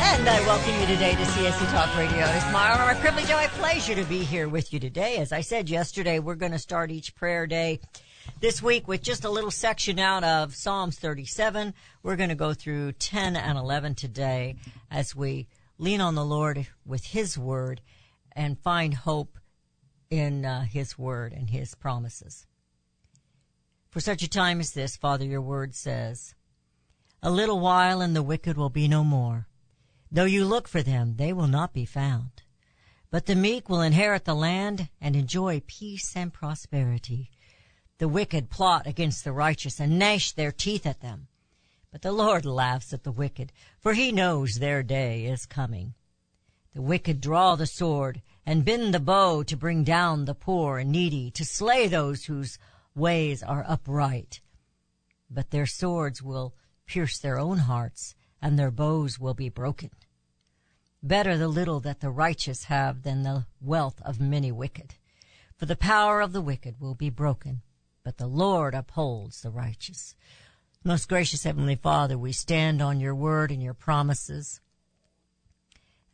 And I welcome you today to CSC Talk Radio. It's my honor, my privilege, and my pleasure to be here with you today. As I said yesterday, we're going to start each prayer day this week with just a little section out of Psalms 37. We're going to go through 10 and 11 today as we lean on the Lord with His Word and find hope in uh, His Word and His promises. For such a time as this, Father, your Word says, A little while and the wicked will be no more. Though you look for them, they will not be found. But the meek will inherit the land and enjoy peace and prosperity. The wicked plot against the righteous and gnash their teeth at them. But the Lord laughs at the wicked, for he knows their day is coming. The wicked draw the sword and bend the bow to bring down the poor and needy, to slay those whose ways are upright. But their swords will pierce their own hearts, and their bows will be broken. Better the little that the righteous have than the wealth of many wicked. For the power of the wicked will be broken, but the Lord upholds the righteous. Most gracious Heavenly Father, we stand on your word and your promises.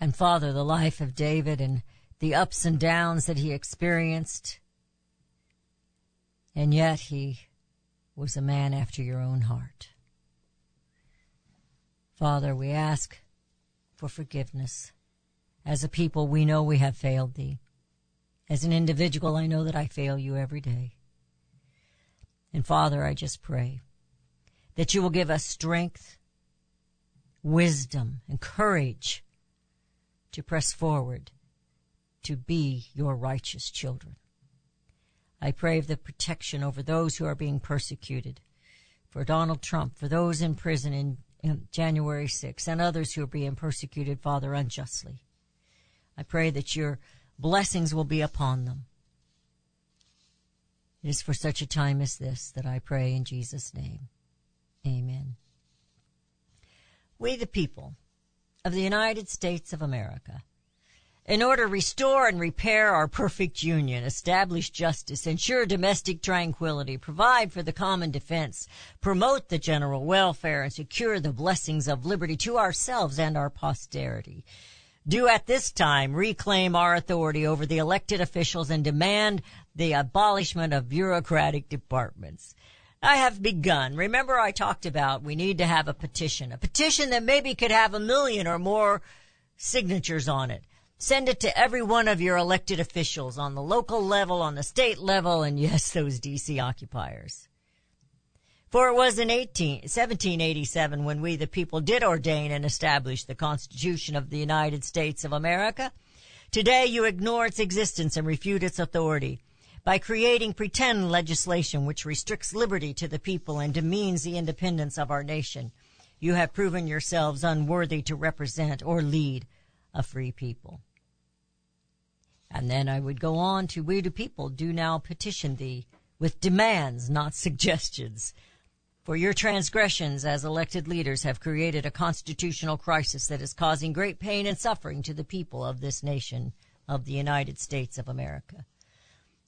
And Father, the life of David and the ups and downs that he experienced. And yet he was a man after your own heart. Father, we ask for forgiveness. As a people, we know we have failed thee. As an individual, I know that I fail you every day. And Father, I just pray that you will give us strength, wisdom, and courage to press forward to be your righteous children. I pray of the protection over those who are being persecuted, for Donald Trump, for those in prison in January 6th and others who are being persecuted, Father, unjustly. I pray that your blessings will be upon them. It is for such a time as this that I pray in Jesus' name. Amen. We, the people of the United States of America, in order to restore and repair our perfect union, establish justice, ensure domestic tranquility, provide for the common defense, promote the general welfare, and secure the blessings of liberty to ourselves and our posterity. Do at this time reclaim our authority over the elected officials and demand the abolishment of bureaucratic departments. I have begun. Remember I talked about we need to have a petition, a petition that maybe could have a million or more signatures on it. Send it to every one of your elected officials on the local level, on the state level, and yes, those DC occupiers. For it was in 18, 1787 when we the people did ordain and establish the Constitution of the United States of America. Today you ignore its existence and refute its authority by creating pretend legislation which restricts liberty to the people and demeans the independence of our nation. You have proven yourselves unworthy to represent or lead a free people. And then I would go on to we the people do now petition thee with demands, not suggestions. For your transgressions as elected leaders have created a constitutional crisis that is causing great pain and suffering to the people of this nation of the United States of America.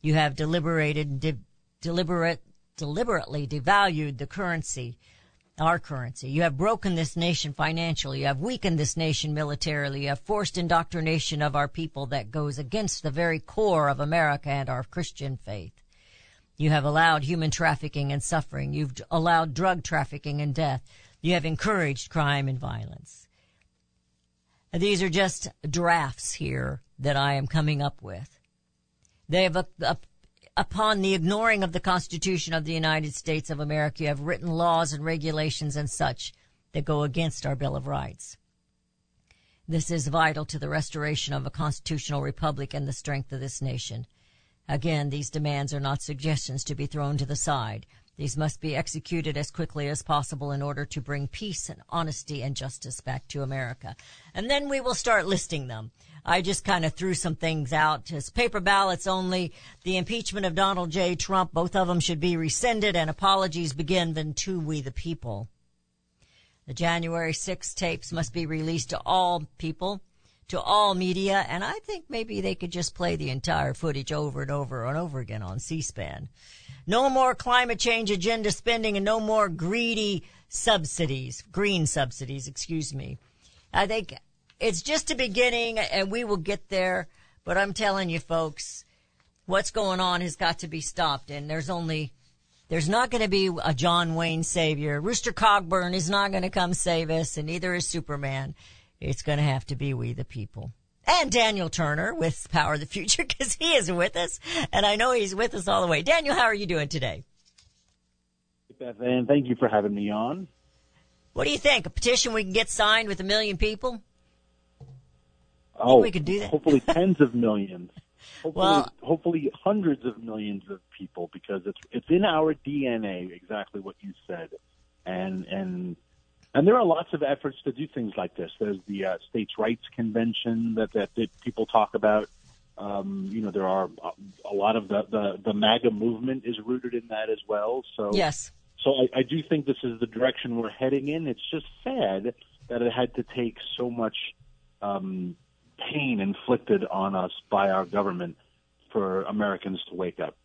You have deliberated, de- deliberate, deliberately devalued the currency our currency. You have broken this nation financially. You have weakened this nation militarily. You have forced indoctrination of our people that goes against the very core of America and our Christian faith. You have allowed human trafficking and suffering. You've allowed drug trafficking and death. You have encouraged crime and violence. These are just drafts here that I am coming up with. They have upon the ignoring of the Constitution of the United States of America, you have written laws and regulations and such that go against our Bill of Rights. This is vital to the restoration of a constitutional republic and the strength of this nation. Again, these demands are not suggestions to be thrown to the side. These must be executed as quickly as possible in order to bring peace and honesty and justice back to America. And then we will start listing them. I just kind of threw some things out as paper ballots only. The impeachment of Donald J. Trump, both of them should be rescinded and apologies begin then to we the people. The January 6 tapes must be released to all people, to all media, and I think maybe they could just play the entire footage over and over and over again on C-SPAN. No more climate change agenda spending and no more greedy subsidies, green subsidies, excuse me. I think it's just a beginning and we will get there, but I'm telling you folks, what's going on has got to be stopped and there's only there's not going to be a John Wayne savior. Rooster Cogburn is not going to come save us, and neither is Superman. It's going to have to be we the people. And Daniel Turner with Power of the Future, because he is with us, and I know he's with us all the way. Daniel, how are you doing today? Beth Ann, thank you for having me on. What do you think? A petition we can get signed with a million people? Oh, we could do that. Hopefully, tens of millions. Hopefully, Well- hopefully hundreds of millions of people because it's it's in our DNA exactly what you said, and and and there are lots of efforts to do things like this. There's the uh, states' rights convention that that, that people talk about. Um, you know, there are a, a lot of the, the the MAGA movement is rooted in that as well. So Yes. So I, I do think this is the direction we're heading in. It's just sad that it had to take so much um, pain inflicted on us by our government for Americans to wake up.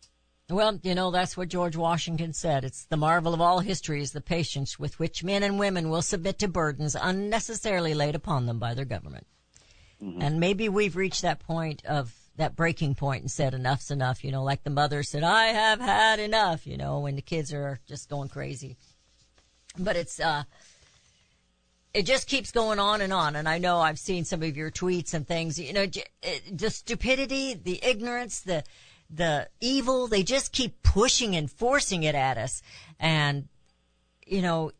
Well, you know, that's what George Washington said. It's the marvel of all history is the patience with which men and women will submit to burdens unnecessarily laid upon them by their government. And maybe we've reached that point of that breaking point and said enough's enough, you know, like the mother said, I have had enough, you know, when the kids are just going crazy. But it's, uh, it just keeps going on and on. And I know I've seen some of your tweets and things, you know, the stupidity, the ignorance, the, the evil, they just keep pushing and forcing it at us. And, you know,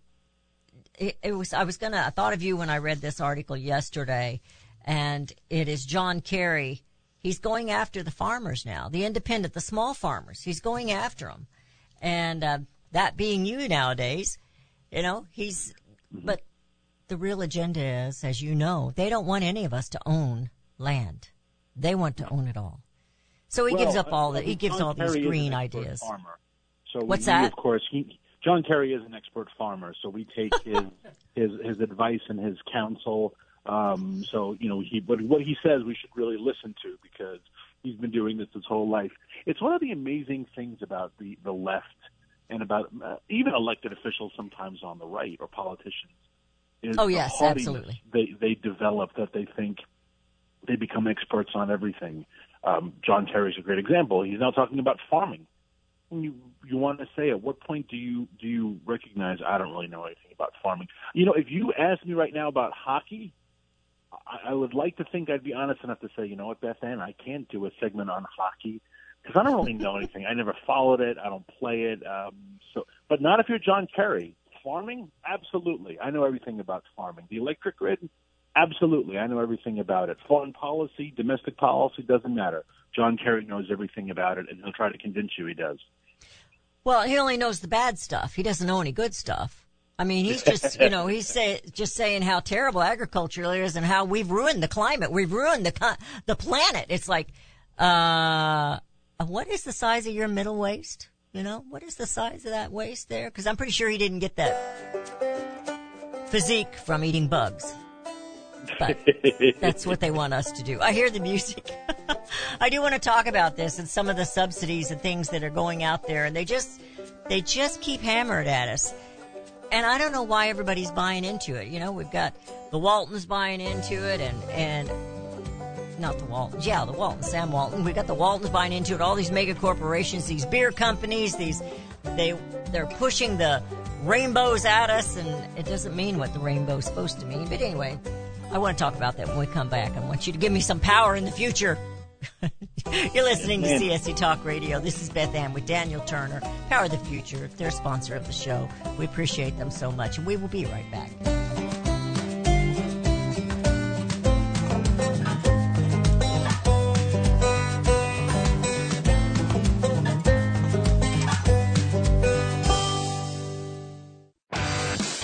it, it was, I was gonna, I thought of you when I read this article yesterday and it is John Kerry. He's going after the farmers now, the independent, the small farmers. He's going after them. And, uh, that being you nowadays, you know, he's, but the real agenda is, as you know, they don't want any of us to own land. They want to own it all. So he gives up all the, he gives John all these green ideas. Farmer. So What's we, that? Of course, he, John Kerry is an expert farmer, so we take his his his advice and his counsel. Um, so you know, he but what he says we should really listen to because he's been doing this his whole life. It's one of the amazing things about the the left and about uh, even elected officials sometimes on the right or politicians. Is Oh, yes, absolutely. They they develop that they think they become experts on everything. Um, John Kerry's a great example. He's now talking about farming. You you want to say at what point do you do you recognize I don't really know anything about farming? You know, if you ask me right now about hockey, I, I would like to think I'd be honest enough to say, you know what, Beth Ann, I can't do a segment on hockey because I don't really know anything. I never followed it. I don't play it. Um, so, but not if you're John Kerry. Farming, absolutely. I know everything about farming. The electric grid, absolutely. I know everything about it. Foreign policy, domestic policy, doesn't matter. John Kerry knows everything about it, and he'll try to convince you he does. Well, he only knows the bad stuff. He doesn't know any good stuff. I mean, he's just, you know, he's say, just saying how terrible agriculture is and how we've ruined the climate. We've ruined the, the planet. It's like, uh, what is the size of your middle waist? You know, what is the size of that waist there? Cause I'm pretty sure he didn't get that physique from eating bugs. But that's what they want us to do. I hear the music. I do want to talk about this and some of the subsidies and things that are going out there and they just, they just keep hammering at us. And I don't know why everybody's buying into it. You know, we've got the Waltons buying into it and, and not the Waltons. Yeah, the Waltons, Sam Walton. We got the Waltons buying into it. All these mega corporations, these beer companies, these, they, they're pushing the rainbows at us and it doesn't mean what the rainbow's supposed to mean. But anyway, I want to talk about that when we come back. I want you to give me some power in the future. You're listening to CSC Talk Radio. This is Beth Ann with Daniel Turner, Power of the Future. They're a sponsor of the show. We appreciate them so much, and we will be right back.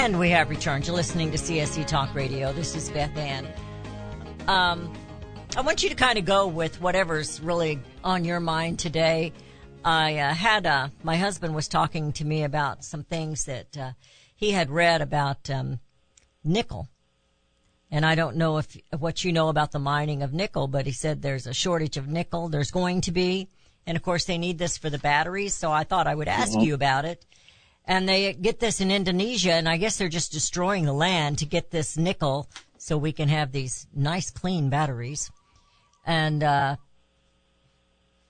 And we have returned to listening to CSC Talk Radio. This is Beth Ann. Um, I want you to kind of go with whatever's really on your mind today. I uh, had uh, my husband was talking to me about some things that uh, he had read about um, nickel, and I don't know if what you know about the mining of nickel, but he said there's a shortage of nickel. There's going to be, and of course they need this for the batteries. So I thought I would ask you about it and they get this in Indonesia, and I guess they're just destroying the land to get this nickel so we can have these nice, clean batteries. And uh,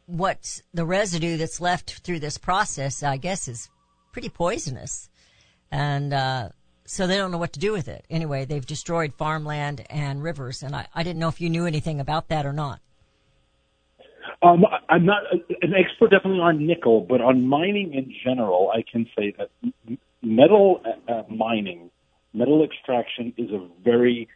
what's the residue that's left through this process, I guess, is pretty poisonous, and uh, so they don't know what to do with it. Anyway, they've destroyed farmland and rivers, and I, I didn't know if you knew anything about that or not. Um, I'm not an expert definitely on nickel, but on mining in general, I can say that metal uh, uh, mining, metal extraction is a very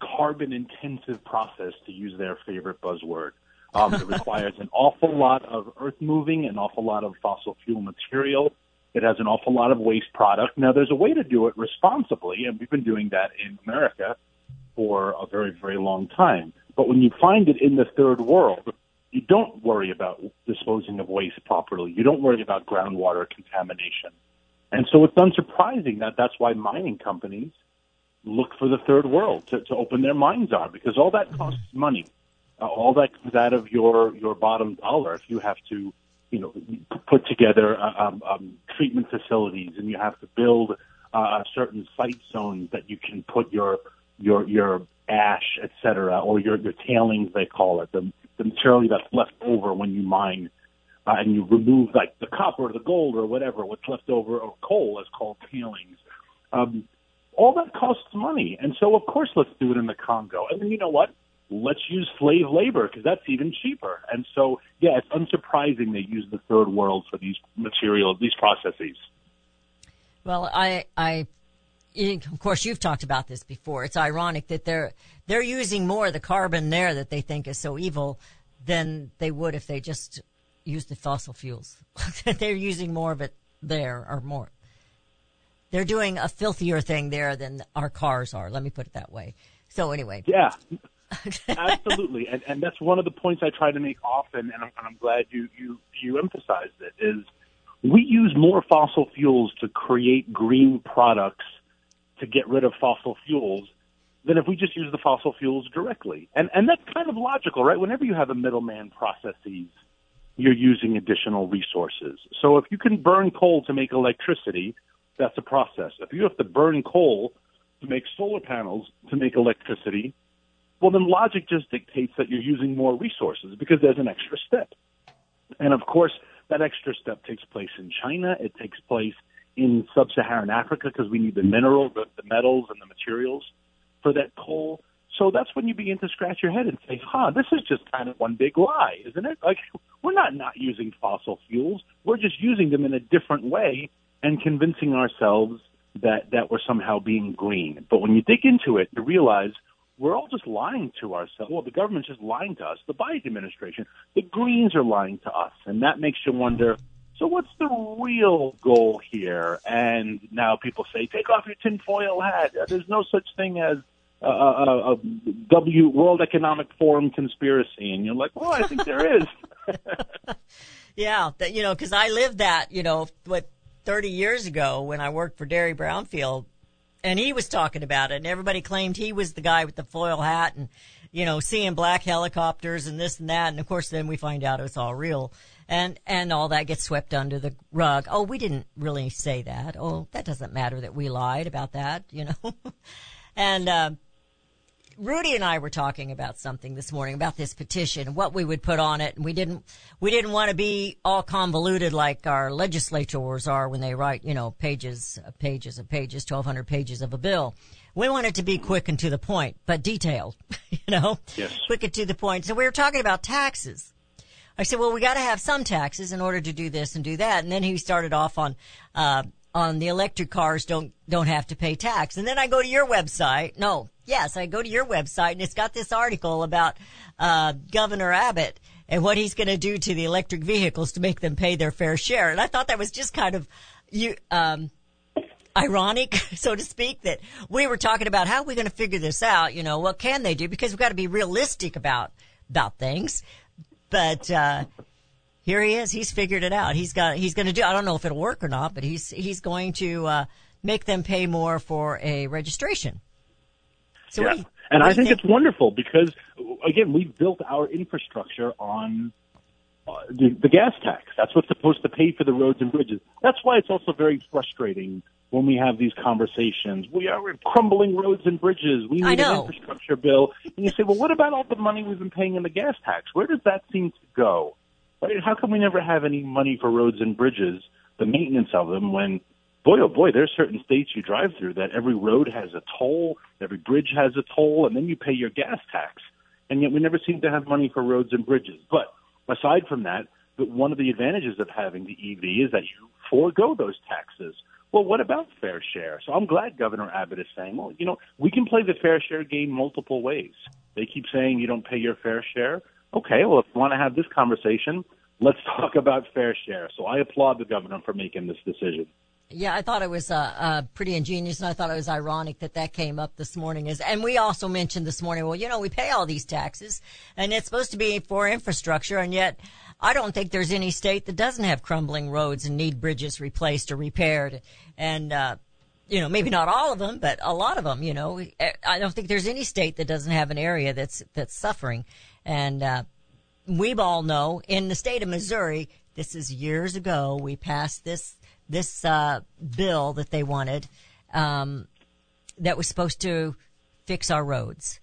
carbon intensive process to use their favorite buzzword. Um, it requires an awful lot of earth moving, an awful lot of fossil fuel material. It has an awful lot of waste product. Now, there's a way to do it responsibly, and we've been doing that in America for a very, very long time. But when you find it in the third world, you don't worry about disposing of waste properly. You don't worry about groundwater contamination. And so it's unsurprising that that's why mining companies look for the third world to, to open their mines on because all that costs money. Uh, all that comes out of your, your bottom dollar if you have to, you know, put together uh, um, um, treatment facilities and you have to build uh, certain site zones that you can put your your your ash, et cetera, or your your tailings they call it, the the material that's left over when you mine uh, and you remove like the copper, or the gold, or whatever, what's left over, or coal is called tailings. Um, all that costs money, and so of course let's do it in the Congo. And then you know what? Let's use slave labor because that's even cheaper. And so yeah, it's unsurprising they use the third world for these materials, these processes. Well, I, I, of course, you've talked about this before. It's ironic that they're they're using more of the carbon there that they think is so evil than they would if they just used the fossil fuels. they're using more of it there, or more. They're doing a filthier thing there than our cars are. Let me put it that way. So anyway, Yeah, absolutely, and and that's one of the points I try to make often, and I'm, and I'm glad you you you emphasized it. Is we use more fossil fuels to create green products to get rid of fossil fuels than if we just use the fossil fuels directly, and and that's kind of logical, right? Whenever you have a middleman processes, you're using additional resources. So if you can burn coal to make electricity, that's a process. If you have to burn coal to make solar panels to make electricity, well, then logic just dictates that you're using more resources because there's an extra step. And of course, that extra step takes place in China. It takes place in sub-Saharan Africa because we need the mineral, the, the metals, and the materials for that coal. So that's when you begin to scratch your head and say, huh, this is just kind of one big lie, isn't it? Like, we're not not using fossil fuels. We're just using them in a different way and convincing ourselves that, that we're somehow being green. But when you dig into it, you realize we're all just lying to ourselves. Well, the government's just lying to us. The Biden administration, the Greens are lying to us. And that makes you wonder, so what's the real goal here? And now people say, take off your tinfoil hat. Uh, there's no such thing as a, a, a W World Economic Forum conspiracy. And you're like, well, I think there is. yeah, that, you know, because I lived that, you know, what 30 years ago when I worked for Derry Brownfield, and he was talking about it, and everybody claimed he was the guy with the foil hat and you know seeing black helicopters and this and that, and of course then we find out it's all real, and and all that gets swept under the rug. Oh, we didn't really say that. Oh, that doesn't matter that we lied about that, you know, and. Uh, Rudy and I were talking about something this morning about this petition, and what we would put on it, and we didn't we didn't want to be all convoluted like our legislators are when they write, you know, pages, pages and pages, twelve hundred pages of a bill. We want it to be quick and to the point, but detailed, you know, Yes. quick and to the point. So we were talking about taxes. I said, well, we got to have some taxes in order to do this and do that. And then he started off on, uh, on the electric cars don't, don't have to pay tax. And then I go to your website. No, yes, I go to your website and it's got this article about, uh, Governor Abbott and what he's going to do to the electric vehicles to make them pay their fair share. And I thought that was just kind of, you, um, ironic, so to speak, that we were talking about how are we going to figure this out? You know, what can they do? Because we've got to be realistic about, about things. But, uh, here he is. He's figured it out. He's got, he's going to do, I don't know if it'll work or not, but he's, he's going to, uh, make them pay more for a registration. So yeah. you- and I you think, it's wonderful because, again, we've built our infrastructure on uh, the, the gas tax. That's what's supposed to pay for the roads and bridges. That's why it's also very frustrating when we have these conversations. We are crumbling roads and bridges. We need an infrastructure bill. And you say, well, what about all the money we've been paying in the gas tax? Where does that seem to go? Right? How come we never have any money for roads and bridges, the maintenance of them, when boy, oh boy, there's certain states you drive through that every road has a toll, every bridge has a toll, and then you pay your gas tax. And yet we never seem to have money for roads and bridges. But aside from that, the- one of the advantages of having the EV is that you forego those taxes. Well, what about fair share? So I'm glad Governor Abbott is saying, well, you know, we can play the fair share game multiple ways. They keep saying you don't pay your fair share. Okay, well, if you want to have this conversation, let's talk about fair share. So I applaud the governor for making this decision. Yeah, I thought it was uh, uh, pretty ingenious, and I thought it was ironic that that came up this morning. Is and we also mentioned this morning, well, you know, we pay all these taxes, and it's supposed to be for infrastructure, and yet I don't think there's any state that doesn't have crumbling roads and need bridges replaced or repaired, and uh, you know, maybe not all of them, but a lot of them. You know, I don't think there's any state that doesn't have an area that's that's suffering, and uh, we all know in the state of Missouri, this is years ago, we passed this this uh, bill that they wanted um, that was supposed to fix our roads,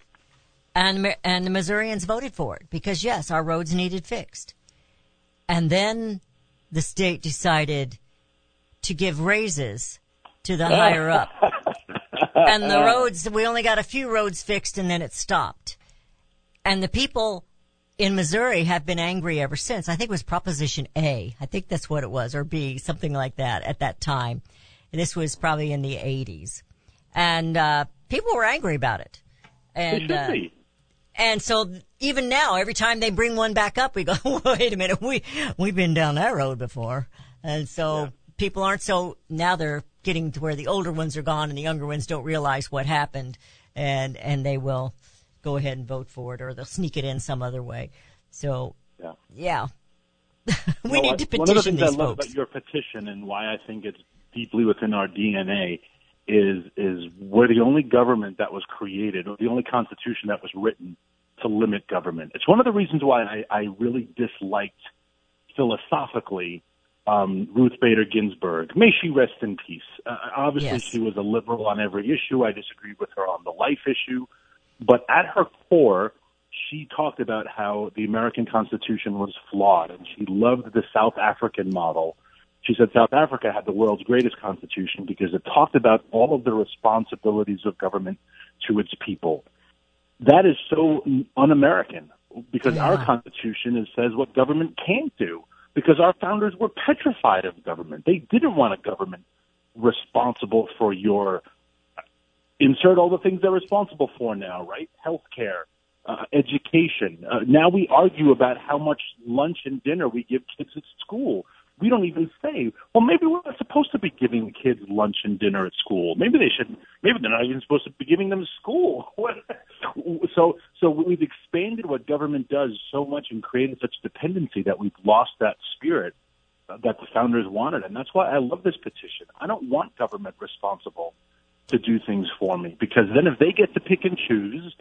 and and the Missourians voted for it because yes, our roads needed fixed. And then the state decided to give raises to the higher up. and the roads, we only got a few roads fixed and then it stopped. And the people in Missouri have been angry ever since. I think it was Proposition A. I think that's what it was, or B, something like that at that time. This was probably in the 80s. And, uh, people were angry about it. And, uh, and so even now, every time they bring one back up, we go, wait a minute, we, we've been down that road before. And so people aren't so, now they're getting to where the older ones are gone and the younger ones don't realize what happened and, and they will go ahead and vote for it or they'll sneak it in some other way. So, Yeah. yeah. we Well, need to petition One of the things I love folks. about your petition and why I think it's deeply within our DNA is is we're the only government that was created, or the only constitution that was written to limit government. It's one of the reasons why I, I really disliked philosophically um, Ruth Bader Ginsburg. May she rest in peace. Uh, obviously, Yes. she was a liberal on every issue. I disagreed with her on the life issue, but at her core, she talked about how the American Constitution was flawed, and she loved the South African model. She said South Africa had the world's greatest constitution because it talked about all of the responsibilities of government to its people. That is so un-American because our constitution is, says what government can't do because our founders were petrified of government. They didn't want a government responsible for your insert all the things they're responsible for now, right? Healthcare, uh, education. Uh, now we argue about how much lunch and dinner we give kids at school. We don't even say, well, maybe we're not supposed to be giving kids lunch and dinner at school. Maybe they should. Maybe they're not even supposed to be giving them school. so, so we've expanded what government does so much and created such dependency that we've lost that spirit that the founders wanted, and that's why I love this petition. I don't want government responsible to do things for me because then if they get to pick and choose,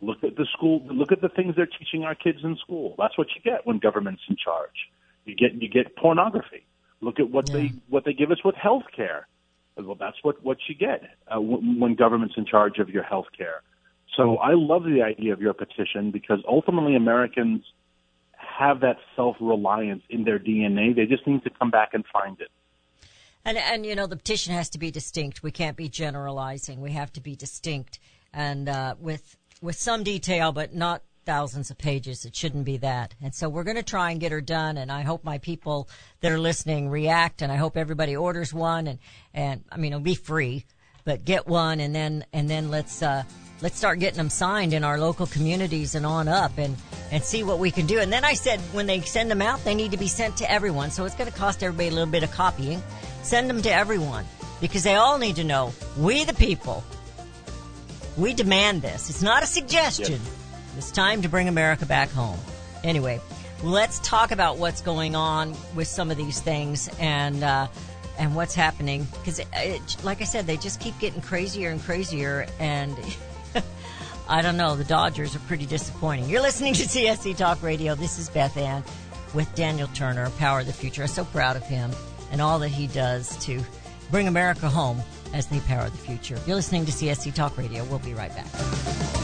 look at the school, look at the things they're teaching our kids in school. That's what you get when government's in charge. You get you get pornography. Look at what they what they give us with health care. Well, that's what what you get uh, when, when government's in charge of your health care. So I love the idea of your petition because ultimately Americans have that self reliance in their DNA. They just need to come back and find it. And and you know the petition has to be distinct. We can't be generalizing. We have to be distinct and uh, with with some detail, but not thousands of pages. It shouldn't be that. And so we're going to try and get her done. And I hope my people that are listening react. And I hope everybody orders one. And and I mean it'll be free, but get one and then and then let's. Uh, Let's start getting them signed in our local communities and on up and, and see what we can do. And then I said when they send them out, they need to be sent to everyone. So it's going to cost everybody a little bit of copying. Send them to everyone because they all need to know we the people. We demand this. It's not a suggestion. It's time to bring America back home. Anyway, let's talk about what's going on with some of these things and, uh, and what's happening because like I said, they just keep getting crazier and crazier and I don't know. The Dodgers are pretty disappointing. You're listening to CSC Talk Radio. This is Beth Ann with Daniel Turner, Power of the Future. I'm so proud of him and all that he does to bring America home as they power of the future. You're listening to CSC Talk Radio. We'll be right back.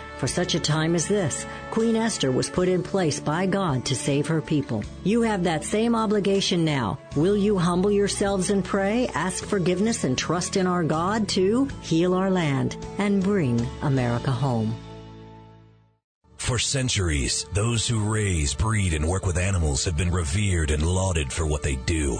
For such a time as this, Queen Esther was put in place by God to save her people. You have that same obligation now. Will you humble yourselves and pray, ask forgiveness, and trust in our God to heal our land and bring America home? For centuries, those who raise, breed, and work with animals have been revered and lauded for what they do.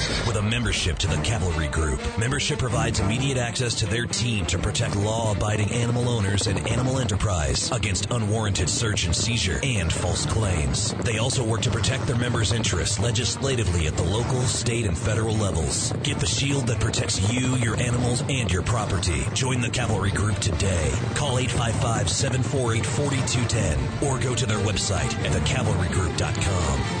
With a membership to the Cavalry Group, membership provides immediate access to their team to protect law abiding animal owners and animal enterprise against unwarranted search and seizure and false claims. They also work to protect their members' interests legislatively at the local, state, and federal levels. Get the shield that protects you, your animals, and your property. Join the Cavalry Group today. Call 855 748 4210 or go to their website at thecavalrygroup.com.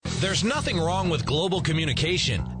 There's nothing wrong with global communication.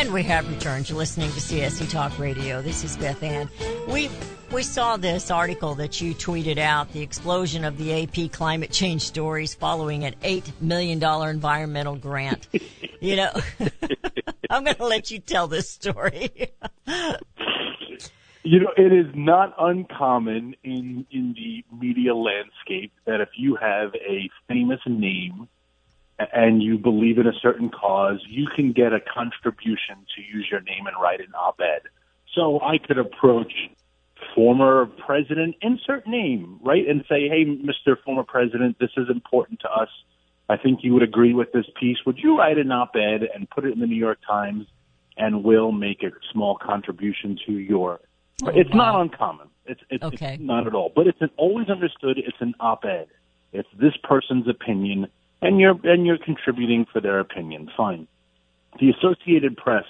And we have returned. You're listening to CSC Talk Radio. This is Beth Ann. We we saw this article that you tweeted out, the explosion of the AP climate change stories following an eight million dollar environmental grant. you know, I'm going to let you tell this story. You know, it is not uncommon in in the media landscape that if you have a famous name and you believe in a certain cause, you can get a contribution to use your name and write an op-ed. So I could approach former president, insert name, right, and say, "Hey, Mr. Former President, this is important to us. I think you would agree with this piece. Would you write an op-ed and put it in the New York Times, and we'll make a small contribution to your." Oh, it's not uncommon. It's it's, Okay. it's not at all, but it's an, always understood. It's an op-ed. It's this person's opinion, and you're and you're contributing for their opinion. Fine. The Associated Press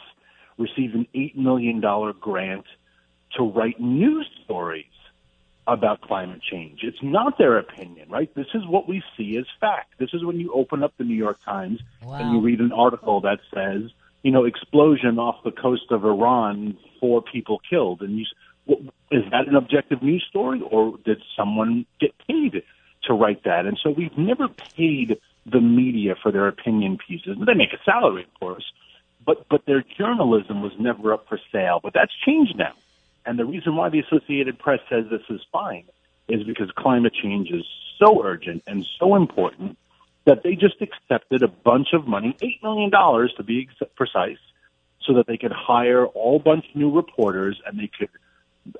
received an eight million dollar grant to write news stories about climate change. It's not their opinion, right? This is what we see as fact. This is when you open up the New York Times and you read an article that says, you know, explosion off the coast of Iran, four people killed, and you, is that an objective news story, or did someone get paid to write that? And so we've never paid the media for their opinion pieces. They make a salary, of course, but but their journalism was never up for sale. But that's changed now. And the reason why the Associated Press says this is fine is because climate change is so urgent and so important that they just accepted a bunch of money, $8 million to be precise, so that they could hire all bunch of new reporters and they could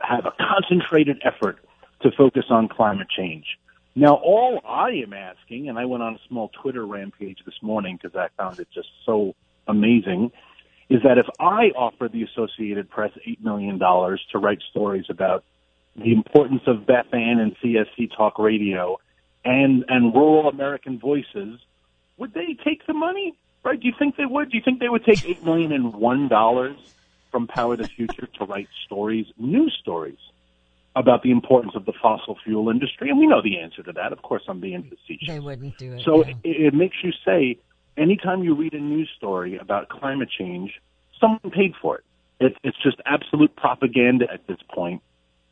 have a concentrated effort to focus on climate change. Now, all I am asking, and I went on a small Twitter rampage this morning because I found it just so amazing, is that if I offer the Associated Press $8 million to write stories about the importance of Beth Ann and CSC Talk Radio and, and rural American voices, would they take the money? Right? Do you think they would? Do you think they would take $8 million and one dollars from Power the Future to write stories, news stories? About the importance of the fossil fuel industry, and we know the answer to that. Of course, I'm being facetious. They wouldn't do it. So it, it makes you say, anytime you read a news story about climate change, someone paid for it. it. It's just absolute propaganda at this.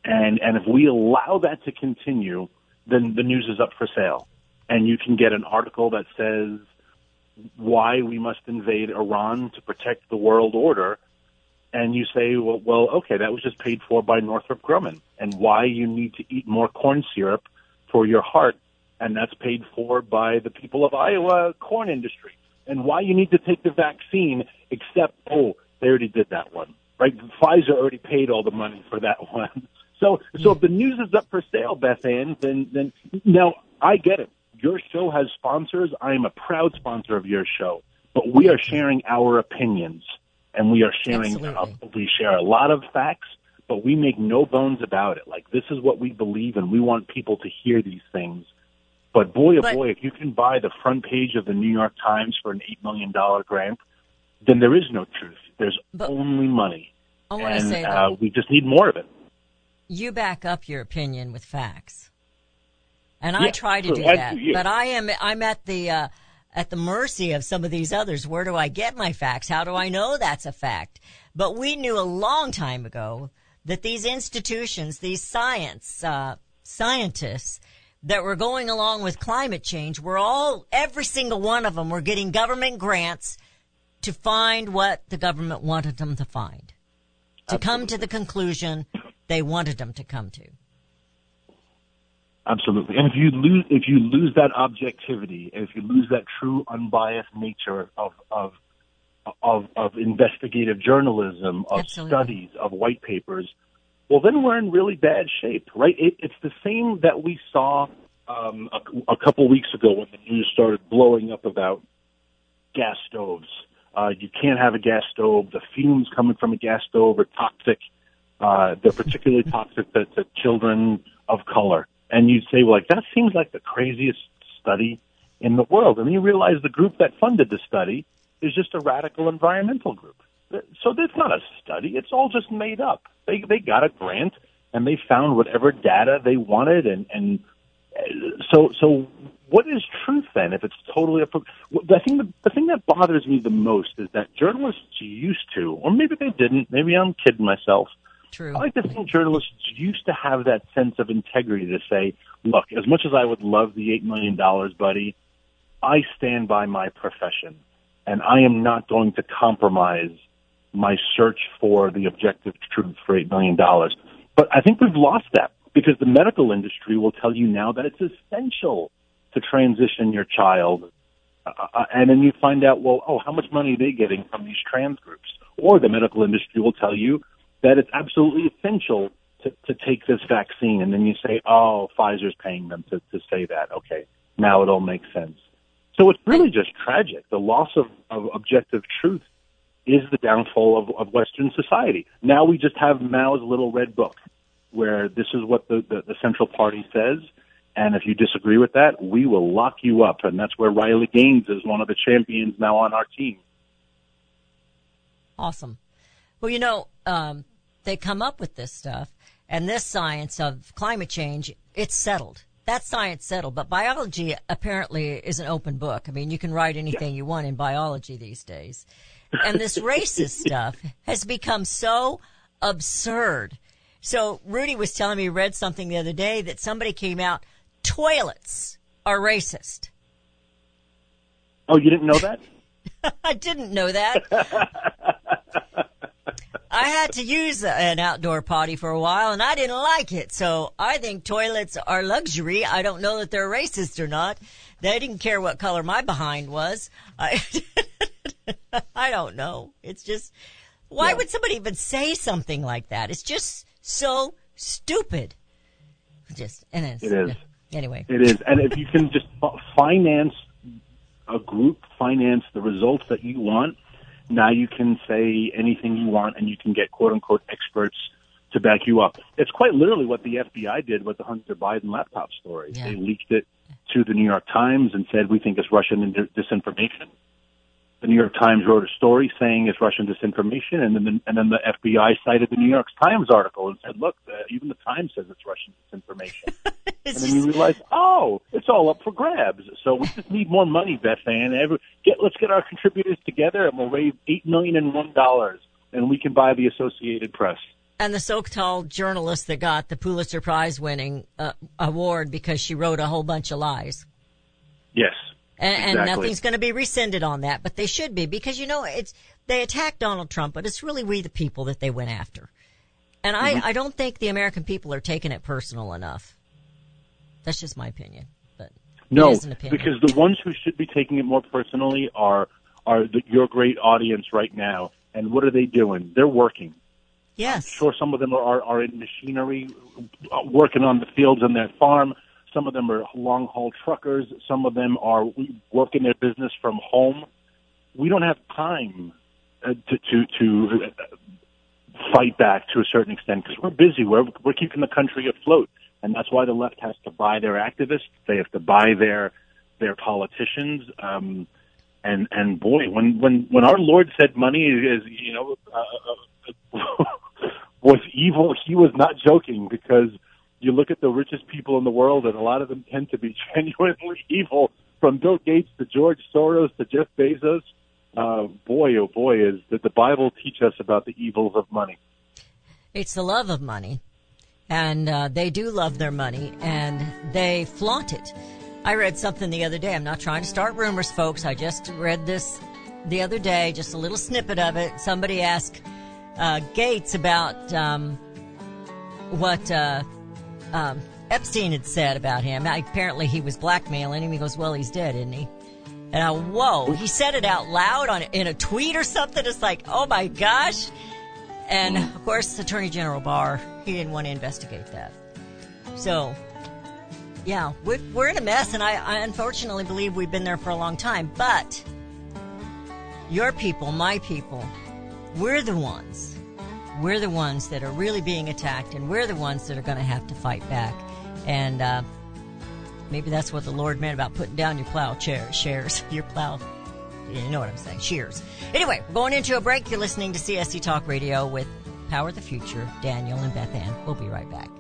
And, and if we allow that to continue, then the news is up for sale. And you can get an article that says why we must invade Iran to protect the world order. And you say, well, well, okay, that was just paid for by Northrop Grumman. And why you need to eat more corn syrup for your heart and that's paid for by the people of Iowa corn industry. And why you need to take the vaccine, except oh, they already did that one, right? Pfizer already paid all the money for that one. So, so if the news is up for sale, Beth Ann, then then now I get it. Your show has sponsors. I am a proud sponsor of your show, but we are sharing our opinions, and we are sharing. Uh, we share a lot of facts, but we make no bones about it. Like this is what we believe, and we want people to hear these things. But boy, oh But- boy, if you can buy the front page of the New York Times for an eight million dollar grant, then there is no truth. There's But- only money, I want to and say uh, we just need more of it. you back up your opinion with facts, and I try to true. do that. do. But I am I'm at the uh, at the mercy of some of these others. Where do I get my facts? How do I know that's a fact? But we knew a long time ago that these institutions, these science uh, scientists that were going along with climate change, were all every single one of them were getting government grants to find what the government wanted them to find, to come to the conclusion they wanted them to come to. Absolutely. And if you lose if you lose that objectivity, if you lose that true unbiased nature of of of, of investigative journalism, of Absolutely. studies, of white papers, well, then we're in really bad shape, right? It, it's the same that we saw um, a, a couple weeks ago when the news started blowing up about gas stoves. Uh, you can't have a gas stove. The fumes coming from a gas stove are toxic. Uh, they're particularly toxic to, to children of color. And you'd say, well, like, that seems like the craziest study in the world. And you realize the group that funded the study is just a radical environmental group. So that's not a study. It's all just made up. They, they got a grant and they found whatever data they wanted and, and so, so what is truth then if it's totally up? The thing, that, the thing that bothers me the most is that journalists used to, or maybe they didn't, maybe I'm kidding myself, True. I like to think journalists used to have that sense of integrity to say, look, as much as I would love the $8 million, buddy, I stand by my profession and I am not going to compromise my search for the objective truth for $8 million. But I think we've lost that because the medical industry will tell you now that it's essential to transition your child. Uh, and then you find out, well, oh, how much money are they getting from these trans groups? Or the medical industry will tell you that it's absolutely essential to, to take this vaccine. And then you say, oh, Pfizer's paying them to, to say that. Okay, now it all makes sense. So it's really just tragic. The loss of, of objective truth is the downfall of, of Western society. Now we just have Mao's little red book where this is what the, the, the Central Party says. And if you disagree with that, we will lock you up. And that's where Riley Gaines is one of the champions now on our team. Awesome. Well, you know, um, they come up with this stuff, and this science of climate change, it's settled. That science settled, but biology apparently is an open book. I mean, you can write anything you want in biology these days. And this racist stuff has become so absurd. So Rudy was telling me, he read something the other day that somebody came out, toilets are racist. Oh, you didn't know that? I didn't know that. I had to use an outdoor potty for a while and I didn't like it. So I think toilets are luxury. I don't know that they're racist or not. They didn't care what color my behind was. I, I don't know. It's just, why Yeah. would somebody even say something like that? It's just so stupid. Just, and it's, It is. Anyway. It is, and if you can just finance a group, finance the results that you want, now you can say anything you want, and you can get quote unquote experts to back you up. It's quite literally what the FBI did with the Hunter Biden laptop story. Yeah. They leaked it to the New York Times and said we think it's Russian disinformation. The New York Times wrote a story saying it's Russian disinformation, and then the, and then the FBI cited the New York Times article and said, "Look, uh, even the Times says it's Russian disinformation." And then you realize, oh, it's all up for grabs. So we just need more money, Beth Ann. Every, get, let's get our contributors together, and we'll raise eight million and one dollars, and we can buy the Associated Press. and the so-called journalist that got the Pulitzer Prize winning uh, award because she wrote a whole bunch of lies. Yes, And, and Exactly. nothing's going to be rescinded on that, but they should be because you know it's they attacked Donald Trump, but it's really we the people that they went after. And Mm-hmm. I don't think the American people are taking it personal enough. That's just my opinion, but no, it is an opinion. because the ones who should be taking it more personally are are the, your great audience right now. And what are they doing? They're working. yes, Sure, some of them are, are, are in machinery, uh, working on the fields on their farm. Some of them are long haul truckers. Some of them are working their business from home. We don't have time uh, to to, to uh, fight back to a certain extent because we're busy. We're we're keeping the country afloat, and that's why the left has to buy their activists. They have to buy their their politicians. Um, and and boy, when when when our Lord said money is you know uh, uh, was evil, he was not joking because you look at the richest people in the world, and a lot of them tend to be genuinely evil, from Bill Gates to George Soros to Jeff Bezos. Uh, boy, oh boy, is that the Bible teach us about the evils of money. it's the love of money, and uh, they do love their money, and they flaunt it. I read something the other day. I'm not trying to start rumors, folks. I just read this the other day, just a little snippet of it. Somebody asked uh, Gates about um, what uh, um, Epstein had said about him. Apparently, he was blackmailing him. He goes, "Well, he's dead, isn't he?" And I, whoa, he said it out loud on in a tweet or something. It's like, oh my gosh. And of course, Attorney General Barr, he didn't want to investigate that. So, yeah, we're, we're in a mess, and I, I unfortunately believe we've been there for a long time. But your people, my people, we're the ones. We're the ones that are really being attacked, and we're the ones that are going to have to fight back. And uh, maybe that's what the Lord meant about putting down your plow chair, shares, your plow. You know what I'm saying? Shears. Anyway, going into a break. You're listening to CSC Talk Radio with Power the Future, Daniel and Beth Ann. We'll be right back.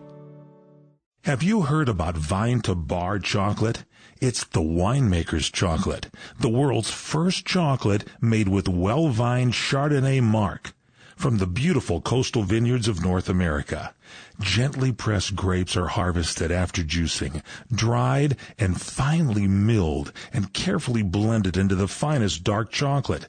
Have you heard about Vine to Bar chocolate? It's the winemaker's chocolate, the world's first chocolate made with well-vined Chardonnay marc from the beautiful coastal vineyards of North America. Gently pressed grapes are harvested after juicing, dried and finely milled and carefully blended into the finest dark chocolate.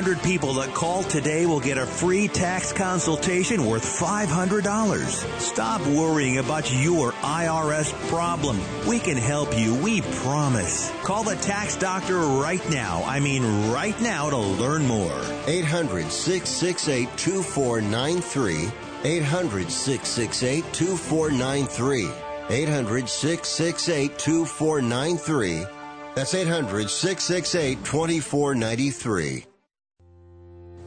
people that call today will get a free tax consultation worth $500. Stop worrying about your IRS problem. We can help you, we promise. Call the tax doctor right now. I mean right now to learn more. 800 668 2493. 800 668 2493. 800 668 2493. That's 800 668 2493.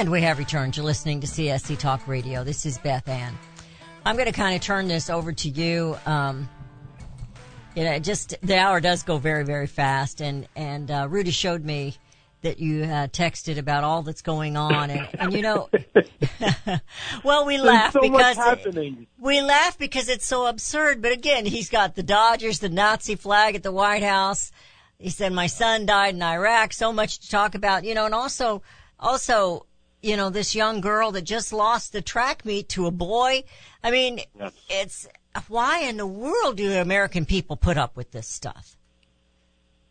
And we have returned. You're listening to CSC Talk Radio. This is Beth Ann. I'm going to kind of turn this over to you. Um, you know, just the hour does go very, very fast, and and uh, Rudy showed me that you uh, texted about all that's going on, and, and you know, well, we laugh so because happening. we laugh because it's so absurd. But again, he's got the Dodgers, the Nazi flag at the White House. He said, "My son died in Iraq." So much to talk about, you know, and also, also, you know, this young girl that just lost the track meet to a boy. I mean, it's why in the world do American people put up with this stuff?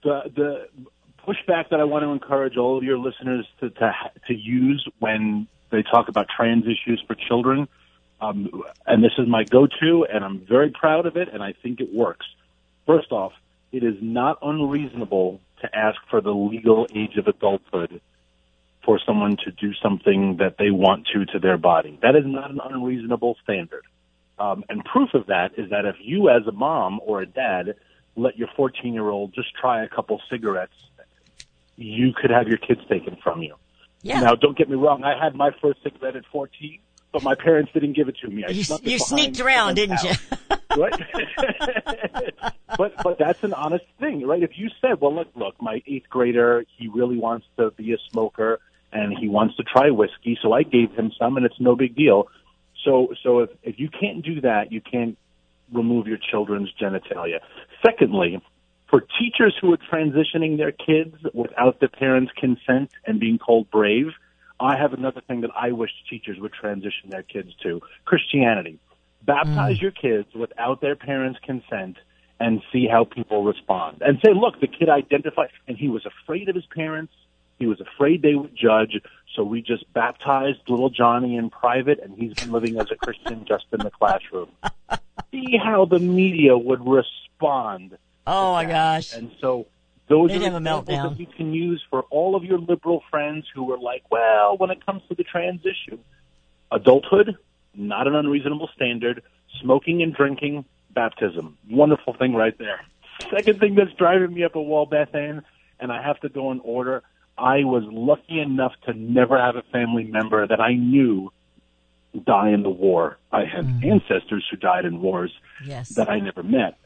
the the pushback that I want to encourage all of your listeners to to, to use when they talk about trans issues for children, um, and this is my go-to, and I'm very proud of it, and I think it works. First off, it is not unreasonable to ask for the legal age of adulthood for someone to do something that they want to to their body. That is not an unreasonable standard. Um, and proof of that is that if you, as a mom or a dad, let your 14 year old just try a couple cigarettes, you could have your kids taken from you. Yeah. Now, don't get me wrong. I had my first cigarette at 14, but my parents didn't give it to me. I You, you sneaked around, didn't you? right? but but that's an honest thing, right? If you said, well, look, look, my eighth grader, he really wants to be a smoker and he wants to try whiskey, so I gave him some, and it's no big deal. So so if if you can't do that, you can't remove your children's genitalia. Secondly, for teachers who are transitioning their kids without the parents' consent and being called brave, I have another thing that I wish teachers would transition their kids to Christianity. Baptize mm. your kids without their parents' consent and see how people respond. And say, look, the kid identified, and he was afraid of his parents. He was afraid they would judge. So we just baptized little Johnny in private, and he's been living as a Christian just in the classroom. See how the media would respond. Oh my gosh! And so those They'd are have a examples meltdown. that you can use for all of your liberal friends who are like, well, when it comes to the trans issue, adulthood, not an unreasonable standard. Smoking and drinking, baptism. Wonderful thing right there. Second thing that's driving me up a wall, Beth Ann, and I have to go in order. I was lucky enough to never have a family member that I knew die in the war. I have ancestors who died in wars Yes. that I never met.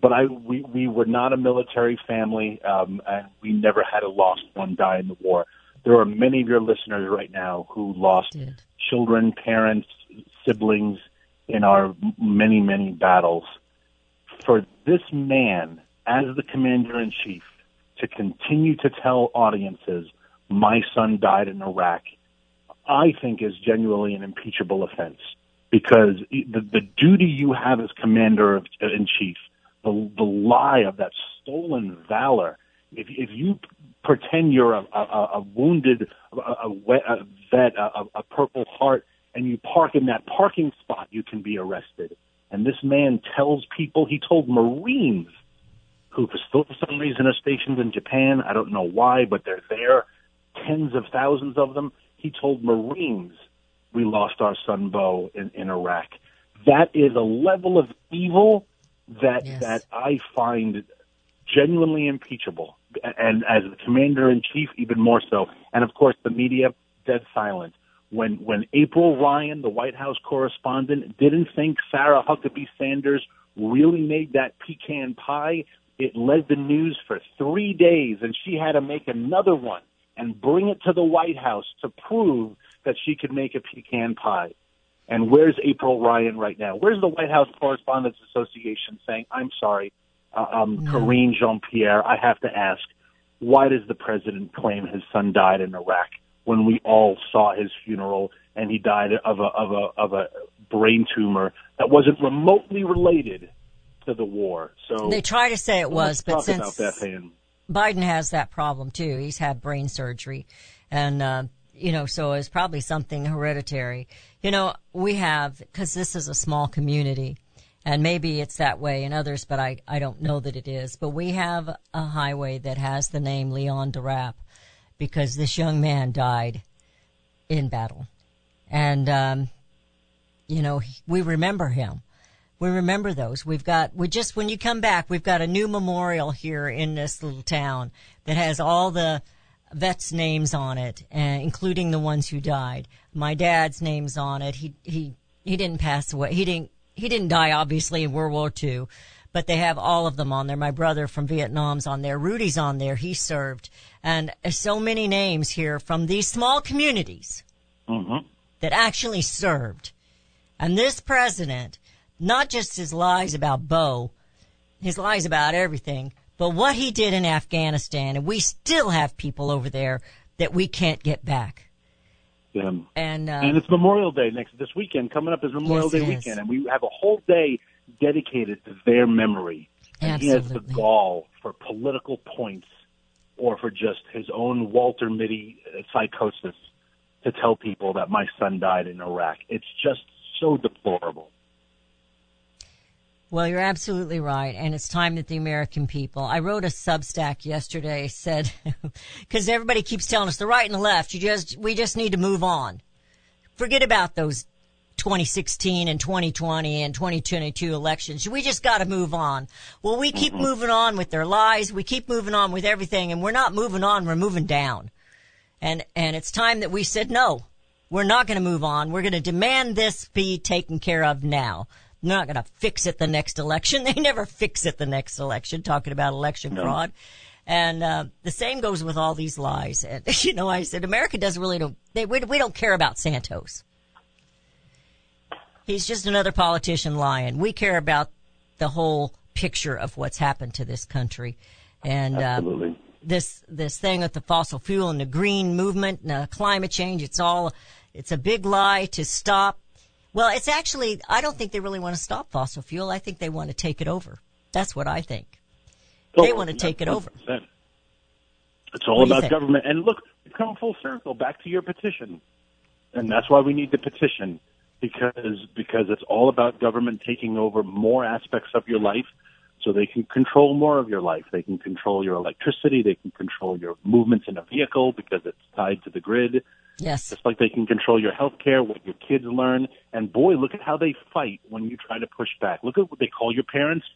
But I we we were not a military family, um, and we never had a lost one die in the war. There are many of your listeners right now who lost Did. children, parents, siblings in our many many battles. For this man, as the commander in chief, to continue to tell audiences, "My son died in Iraq," I think is genuinely an impeachable offense because the, the duty you have as commander of, in chief, the, the lie of that stolen valor, if, if you pretend you're a, a, a wounded a, a, a vet, a, a purple heart, and you park in that parking spot, you can be arrested. And this man tells people, he told Marines who for still for some reason are stationed in Japan. I don't know why, but they're there, tens of thousands of them. He told Marines we lost our son Bo in, in Iraq. That is a level of evil that Yes. that I find genuinely impeachable. And as the commander in chief, even more so. And of course, the media dead silent. When when April Ryan, the White House correspondent, didn't think Sarah Huckabee Sanders really made that pecan pie, it led the news for three days, and she had to make another one and bring it to the White House to prove that she could make a pecan pie. And where's April Ryan right now? Where's the White House Correspondents Association saying, "I'm sorry, uh, um, Karine Jean Pierre, I have to ask, why does the president claim his son died in Iraq when we all saw his funeral and he died of a of a of a brain tumor that wasn't remotely related to the war?" So They try to say it was, but since Biden has that problem too. He's had brain surgery, and uh, you know, so it's probably something hereditary. You know, we have because this is a small community, and maybe it's that way in others, but I I don't know that it is. But we have a highway that has the name Leon DeRap because this young man died in battle, and um, you know he- we remember him. We remember those. We've got, we just, when you come back, we've got a new memorial here in this little town that has all the vets' names on it, uh, including the ones who died. My dad's name's on it. He, he, he didn't pass away. He didn't, he didn't die obviously in World War II, but they have all of them on there. My brother from Vietnam's on there. Rudy's on there. He served. And uh, so many names here from these small communities mm-hmm. that actually served. And this president, not just his lies about Bo, his lies about everything, but what he did in Afghanistan, and we still have people over there that we can't get back. Um, And, uh, and it's Memorial Day next this weekend. Coming up is Memorial Yes, Day is. weekend, and we have a whole day dedicated to their memory. And he has the gall for political points or for just his own Walter Mitty uh, psychosis to tell people that my son died in Iraq. It's just so deplorable. Well, you're absolutely right, and it's time that the American people. I wrote a Substack yesterday, said because everybody keeps telling us the right and the left. You just we just need to move on. Forget about those 2016 and 2020 and 2022 elections. We just got to move on. Well, we keep moving on with their lies. We keep moving on with everything, and we're not moving on. We're moving down. And and it's time that we said no. We're not going to move on. We're going to demand this be taken care of now. They're not going to fix it the next election. They never fix it the next election. Talking about election fraud, and uh, the same goes with all these lies. And you know, I said America doesn't really don't. They, we, we don't care about Santos. He's just another politician lying. We care about the whole picture of what's happened to this country, and uh, Absolutely. this this thing with the fossil fuel and the green movement and uh, climate change. It's all it's a big lie to stop. Well, it's actually I don't think they really want to stop fossil fuel. I think they want to take it over. That's what I think. They Oh, want to take it over. It's all What do you about think? government. And look, we've come full circle back to your petition. And that's why we need the petition because because it's all about government taking over more aspects of your life so they can control more of your life. They can control your electricity, they can control your movements in a vehicle because it's tied to the grid. Yes. Just like they can control your health care, what your kids learn. And boy, look at how they fight when you try to push back. Look at what they call your parents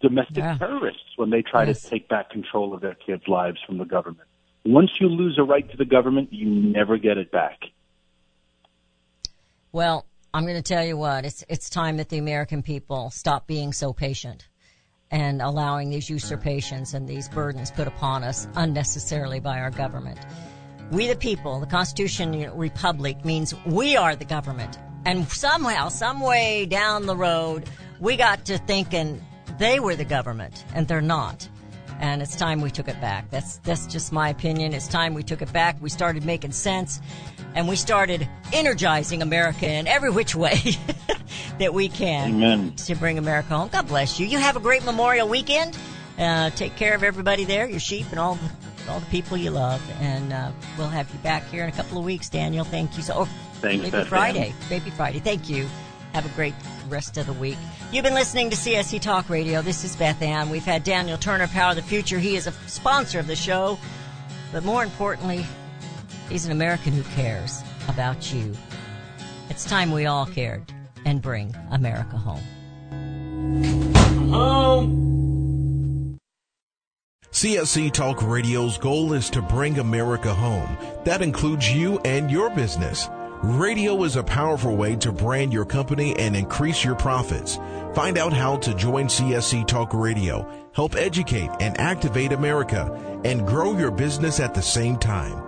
domestic Yeah. terrorists when they try Yes. to take back control of their kids' lives from the government. Once you lose a right to the government, you never get it back. Well, I'm going to tell you what, it's, it's time that the American people stop being so patient and allowing these usurpations and these burdens put upon us unnecessarily by our government. We the people, the Constitution Republic means we are the government. And somehow, some way down the road, we got to thinking they were the government and they're not. And it's time we took it back. That's, that's just my opinion. It's time we took it back. We started making sense and we started energizing America in every which way that we can Amen. to bring America home. God bless you. You have a great Memorial weekend. Uh, take care of everybody there, your sheep and all the, all the people you love. And uh, we'll have you back here in a couple of weeks, Daniel. Thank you so. Or Thanks, Beth Ann. Friday. Maybe Friday. Thank you. Have a great rest of the week. You've been listening to CSC Talk Radio. This is Beth Ann. We've had Daniel Turner, Power of the Future. He is a sponsor of the show. But more importantly, he's an American who cares about you. It's time we all cared and bring America home. Home. CSC Talk Radio's goal is to bring America home. That includes you and your business. Radio is a powerful way to brand your company and increase your profits. Find out how to join CSC Talk Radio, help educate and activate America, and grow your business at the same time.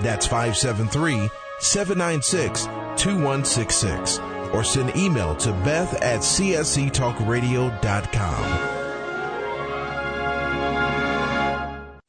That's 573 796 2166. Or send email to beth at csctalkradio.com.